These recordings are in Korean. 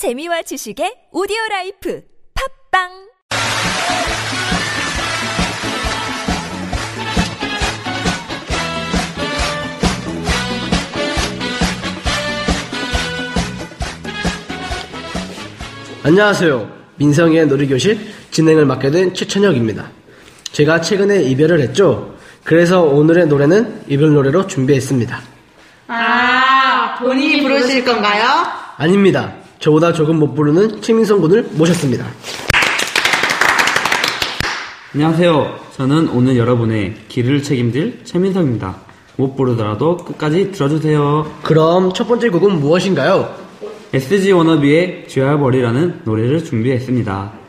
재미와 지식의 오디오 라이프 팟빵 안녕하세요. 민성이의 노래교실 진행을 맡게 된 최천혁입니다. 제가 최근에 이별을 했죠. 그래서 오늘의 노래는 이별 노래로 준비했습니다. 아, 본인이 부르실 건가요? 아닙니다. 저보다 조금 못 부르는 최민성 군을 모셨습니다. 안녕하세요. 저는 오늘 여러분의 길을 책임질 최민성입니다. 못 부르더라도 끝까지 들어주세요. 그럼 첫 번째 곡은 무엇인가요? SG 워너비의 쥐어버리라는 노래를 준비했습니다.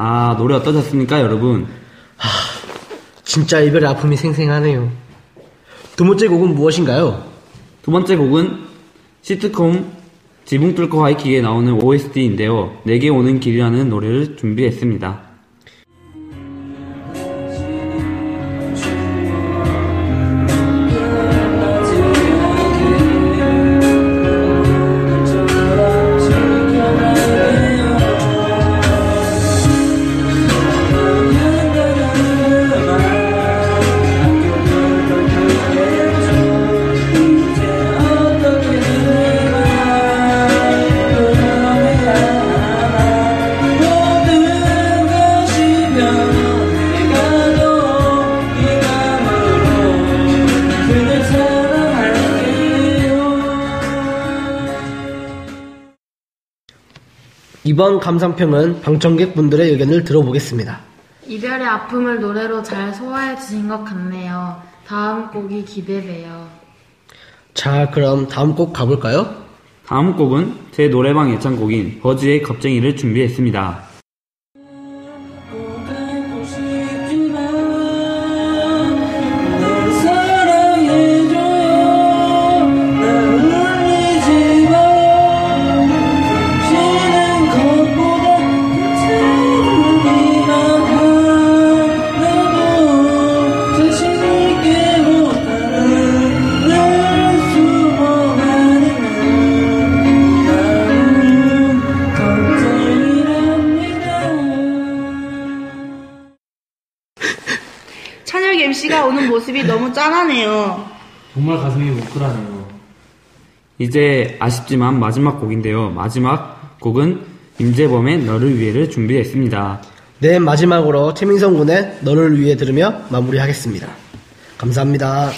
아, 노래 어떠셨습니까, 여러분? 진짜 이별의 아픔이 생생하네요. 두 번째 곡은 무엇인가요? 두 번째 곡은 시트콤 지붕 뚫고 하이킥에 나오는 OST인데요. 내게 오는 길이라는 노래를 준비했습니다. 이번 감상평은 방청객 분들의 의견을 들어보겠습니다. 이별의 아픔을 노래로 잘 소화해 주신 것 같네요. 다음 곡이 기대돼요. 자, 그럼 다음 곡 가볼까요? 다음 곡은 제 노래방 예찬곡인 버즈의 겁쟁이를 준비했습니다. 찬혁 MC가 오는 모습이 너무 짠하네요. 정말 가슴이 뭉클하네요. 이제 아쉽지만 마지막 곡인데요. 마지막 곡은 임재범의 너를 위해를 준비했습니다. 네, 마지막으로 최민성 군의 너를 위해 들으며 마무리하겠습니다. 감사합니다.